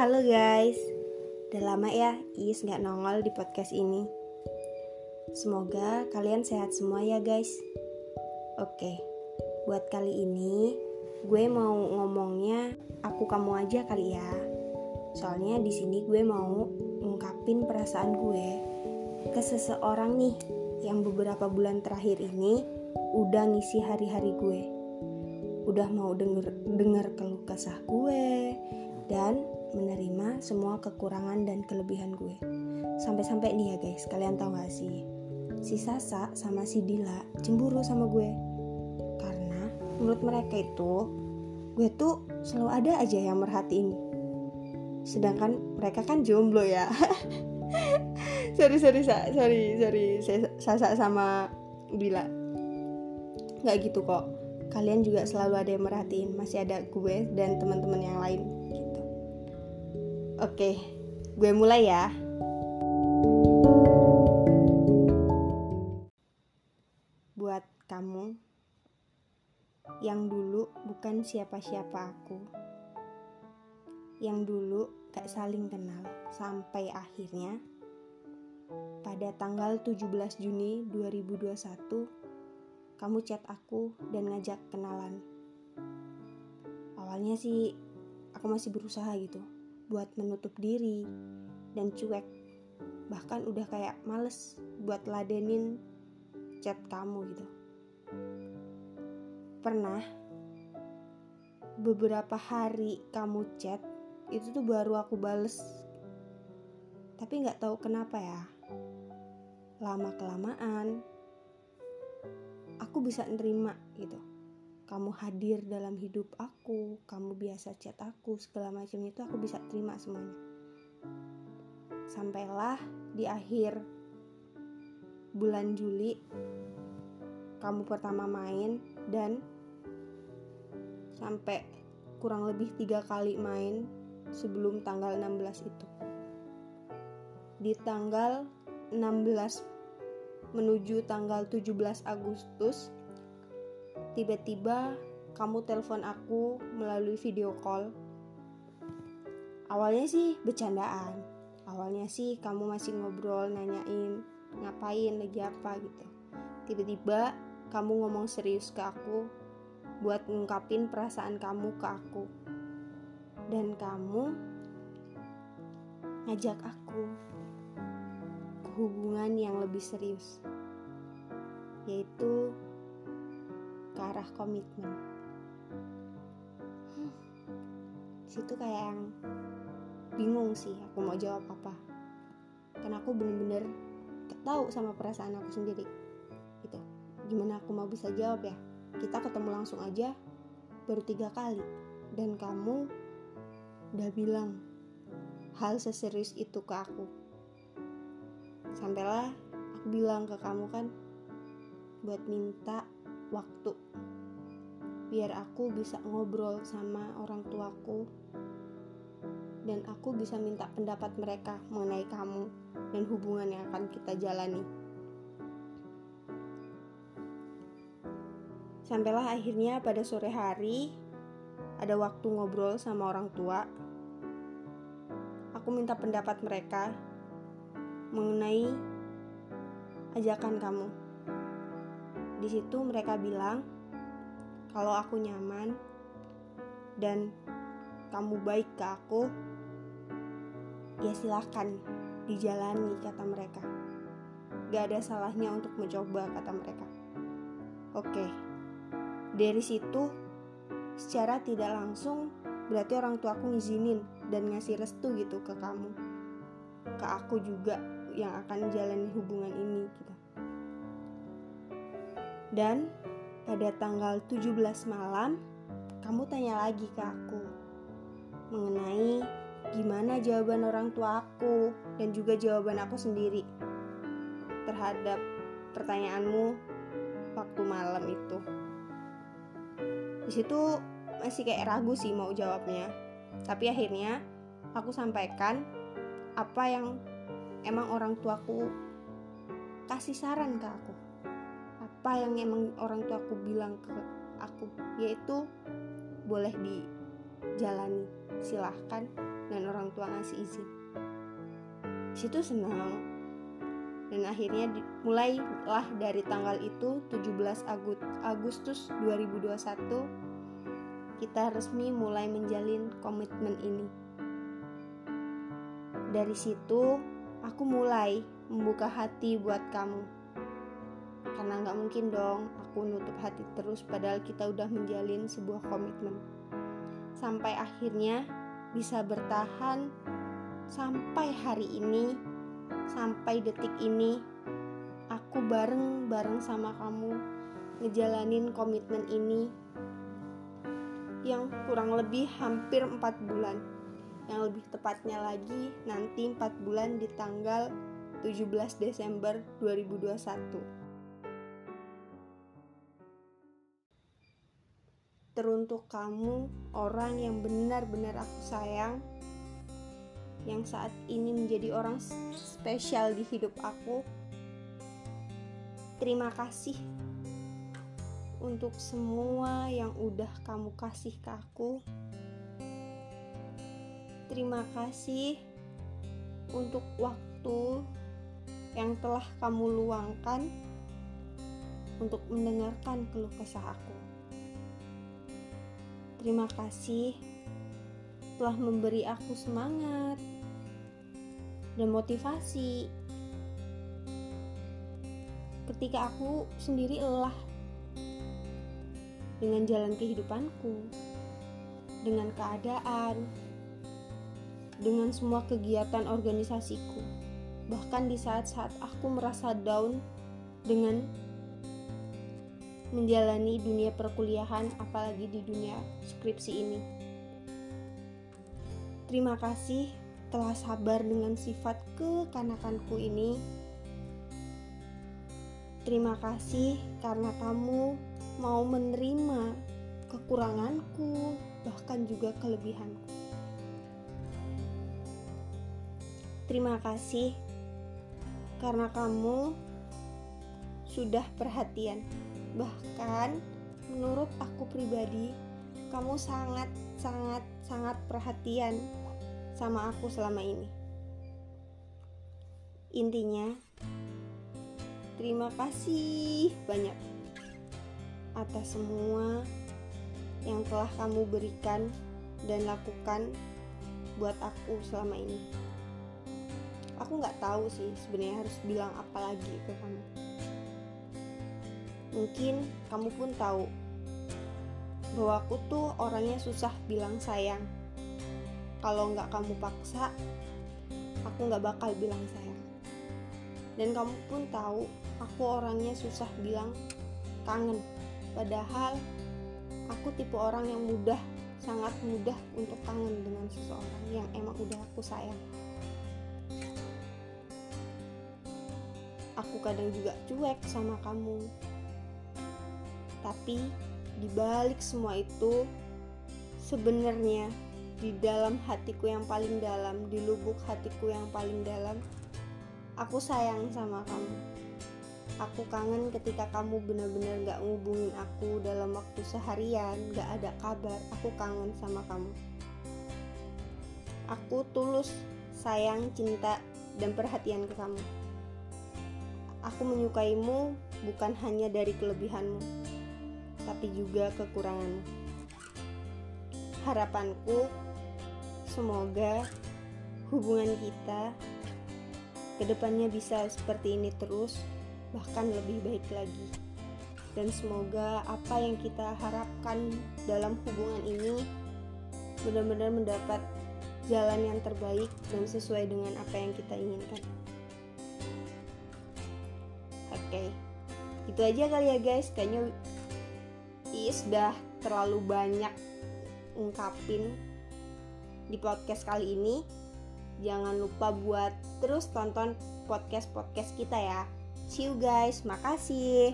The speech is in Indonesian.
Halo guys, udah lama ya Is nggak nongol di podcast ini. Semoga kalian sehat semua ya guys. Oke, buat kali ini gue mau ngomongnya aku kamu aja kali ya. Soalnya di sini gue mau ngungkapin perasaan gue ke seseorang nih yang beberapa bulan terakhir ini udah ngisi hari-hari gue. Udah mau denger denger keluh kesah gue dan menerima semua kekurangan dan kelebihan gue. Sampai-sampai nih ya guys, kalian tahu gak sih? Si Sasa sama si Dila cemburu sama gue. Karena menurut mereka itu, gue tuh selalu ada aja yang merhatiin. Sedangkan mereka kan jomblo ya. sorry, sorry, sorry, sorry, Sasa sama Dila. Gak gitu kok. Kalian juga selalu ada yang merhatiin. Masih ada gue dan teman-teman yang lain Oke, gue mulai ya. Buat kamu yang dulu bukan siapa-siapa aku, yang dulu gak saling kenal sampai akhirnya pada tanggal 17 Juni 2021 kamu chat aku dan ngajak kenalan. Awalnya sih aku masih berusaha gitu buat menutup diri dan cuek. Bahkan udah kayak males buat ladenin chat kamu gitu. Pernah beberapa hari kamu chat itu tuh baru aku bales. Tapi nggak tahu kenapa ya. Lama kelamaan aku bisa nerima gitu kamu hadir dalam hidup aku, kamu biasa chat aku, segala macam itu aku bisa terima semuanya. Sampailah di akhir bulan Juli, kamu pertama main dan sampai kurang lebih tiga kali main sebelum tanggal 16 itu. Di tanggal 16 menuju tanggal 17 Agustus tiba-tiba kamu telepon aku melalui video call. Awalnya sih bercandaan. Awalnya sih kamu masih ngobrol nanyain ngapain lagi apa gitu. Tiba-tiba kamu ngomong serius ke aku buat ngungkapin perasaan kamu ke aku. Dan kamu ngajak aku ke hubungan yang lebih serius. Yaitu ke arah komitmen. Hmm, situ kayak yang bingung sih aku mau jawab apa. Karena aku bener-bener tahu sama perasaan aku sendiri gitu. Gimana aku mau bisa jawab ya? Kita ketemu langsung aja baru tiga kali. Dan kamu udah bilang hal seserius itu ke aku. Sampailah aku bilang ke kamu kan buat minta waktu biar aku bisa ngobrol sama orang tuaku dan aku bisa minta pendapat mereka mengenai kamu dan hubungan yang akan kita jalani. Sampailah akhirnya pada sore hari ada waktu ngobrol sama orang tua. Aku minta pendapat mereka mengenai ajakan kamu. Di situ mereka bilang kalau aku nyaman dan kamu baik ke aku, ya silahkan dijalani kata mereka. Gak ada salahnya untuk mencoba kata mereka. Oke, dari situ secara tidak langsung berarti orang tua aku ngizinin dan ngasih restu gitu ke kamu, ke aku juga yang akan jalani hubungan ini gitu. Dan pada tanggal 17 malam, kamu tanya lagi ke aku mengenai gimana jawaban orang tua aku dan juga jawaban aku sendiri terhadap pertanyaanmu waktu malam itu. Di situ masih kayak ragu sih mau jawabnya. Tapi akhirnya aku sampaikan apa yang emang orang tuaku kasih saran ke aku apa yang emang orang tua aku bilang ke aku? Yaitu boleh di jalani silahkan dan orang tua ngasih izin. Situ senang. Dan akhirnya mulailah dari tanggal itu 17 Agustus 2021 kita resmi mulai menjalin komitmen ini. Dari situ aku mulai membuka hati buat kamu karena nggak mungkin dong aku nutup hati terus padahal kita udah menjalin sebuah komitmen. Sampai akhirnya bisa bertahan sampai hari ini sampai detik ini aku bareng-bareng sama kamu ngejalanin komitmen ini yang kurang lebih hampir 4 bulan. Yang lebih tepatnya lagi nanti 4 bulan di tanggal 17 Desember 2021 teruntuk kamu orang yang benar-benar aku sayang yang saat ini menjadi orang spesial di hidup aku. Terima kasih untuk semua yang udah kamu kasih ke aku. Terima kasih untuk waktu yang telah kamu luangkan untuk mendengarkan keluh kesah aku. Terima kasih telah memberi aku semangat dan motivasi. Ketika aku sendiri lelah dengan jalan kehidupanku, dengan keadaan, dengan semua kegiatan organisasiku, bahkan di saat-saat aku merasa down dengan menjalani dunia perkuliahan, apalagi di dunia skripsi ini. Terima kasih telah sabar dengan sifat kekanakanku ini. Terima kasih karena kamu mau menerima kekuranganku, bahkan juga kelebihanku. Terima kasih karena kamu sudah perhatian, bahkan menurut aku pribadi, kamu sangat, sangat, sangat perhatian sama aku selama ini. Intinya, terima kasih banyak atas semua yang telah kamu berikan dan lakukan buat aku selama ini. Aku nggak tahu sih sebenarnya harus bilang apa lagi ke kamu. Mungkin kamu pun tahu bahwa aku tuh orangnya susah bilang sayang. Kalau nggak kamu paksa aku nggak bakal bilang sayang. Dan kamu pun tahu aku orangnya susah bilang kangen. Padahal aku tipe orang yang mudah sangat mudah untuk kangen dengan seseorang yang emang udah aku sayang. Aku kadang juga cuek sama kamu tapi dibalik semua itu sebenarnya di dalam hatiku yang paling dalam, di lubuk hatiku yang paling dalam, aku sayang sama kamu. Aku kangen ketika kamu benar-benar gak ngubungin aku dalam waktu seharian, gak ada kabar, aku kangen sama kamu. Aku tulus sayang, cinta, dan perhatian ke kamu. Aku menyukaimu bukan hanya dari kelebihanmu, tapi juga kekuranganmu. Harapanku Semoga hubungan kita ke depannya bisa seperti ini terus, bahkan lebih baik lagi. Dan semoga apa yang kita harapkan dalam hubungan ini benar-benar mendapat jalan yang terbaik dan sesuai dengan apa yang kita inginkan. Oke, itu aja kali ya guys. Kayaknya Is udah terlalu banyak ungkapin di podcast kali ini. Jangan lupa buat terus tonton podcast-podcast kita ya. See you guys, makasih.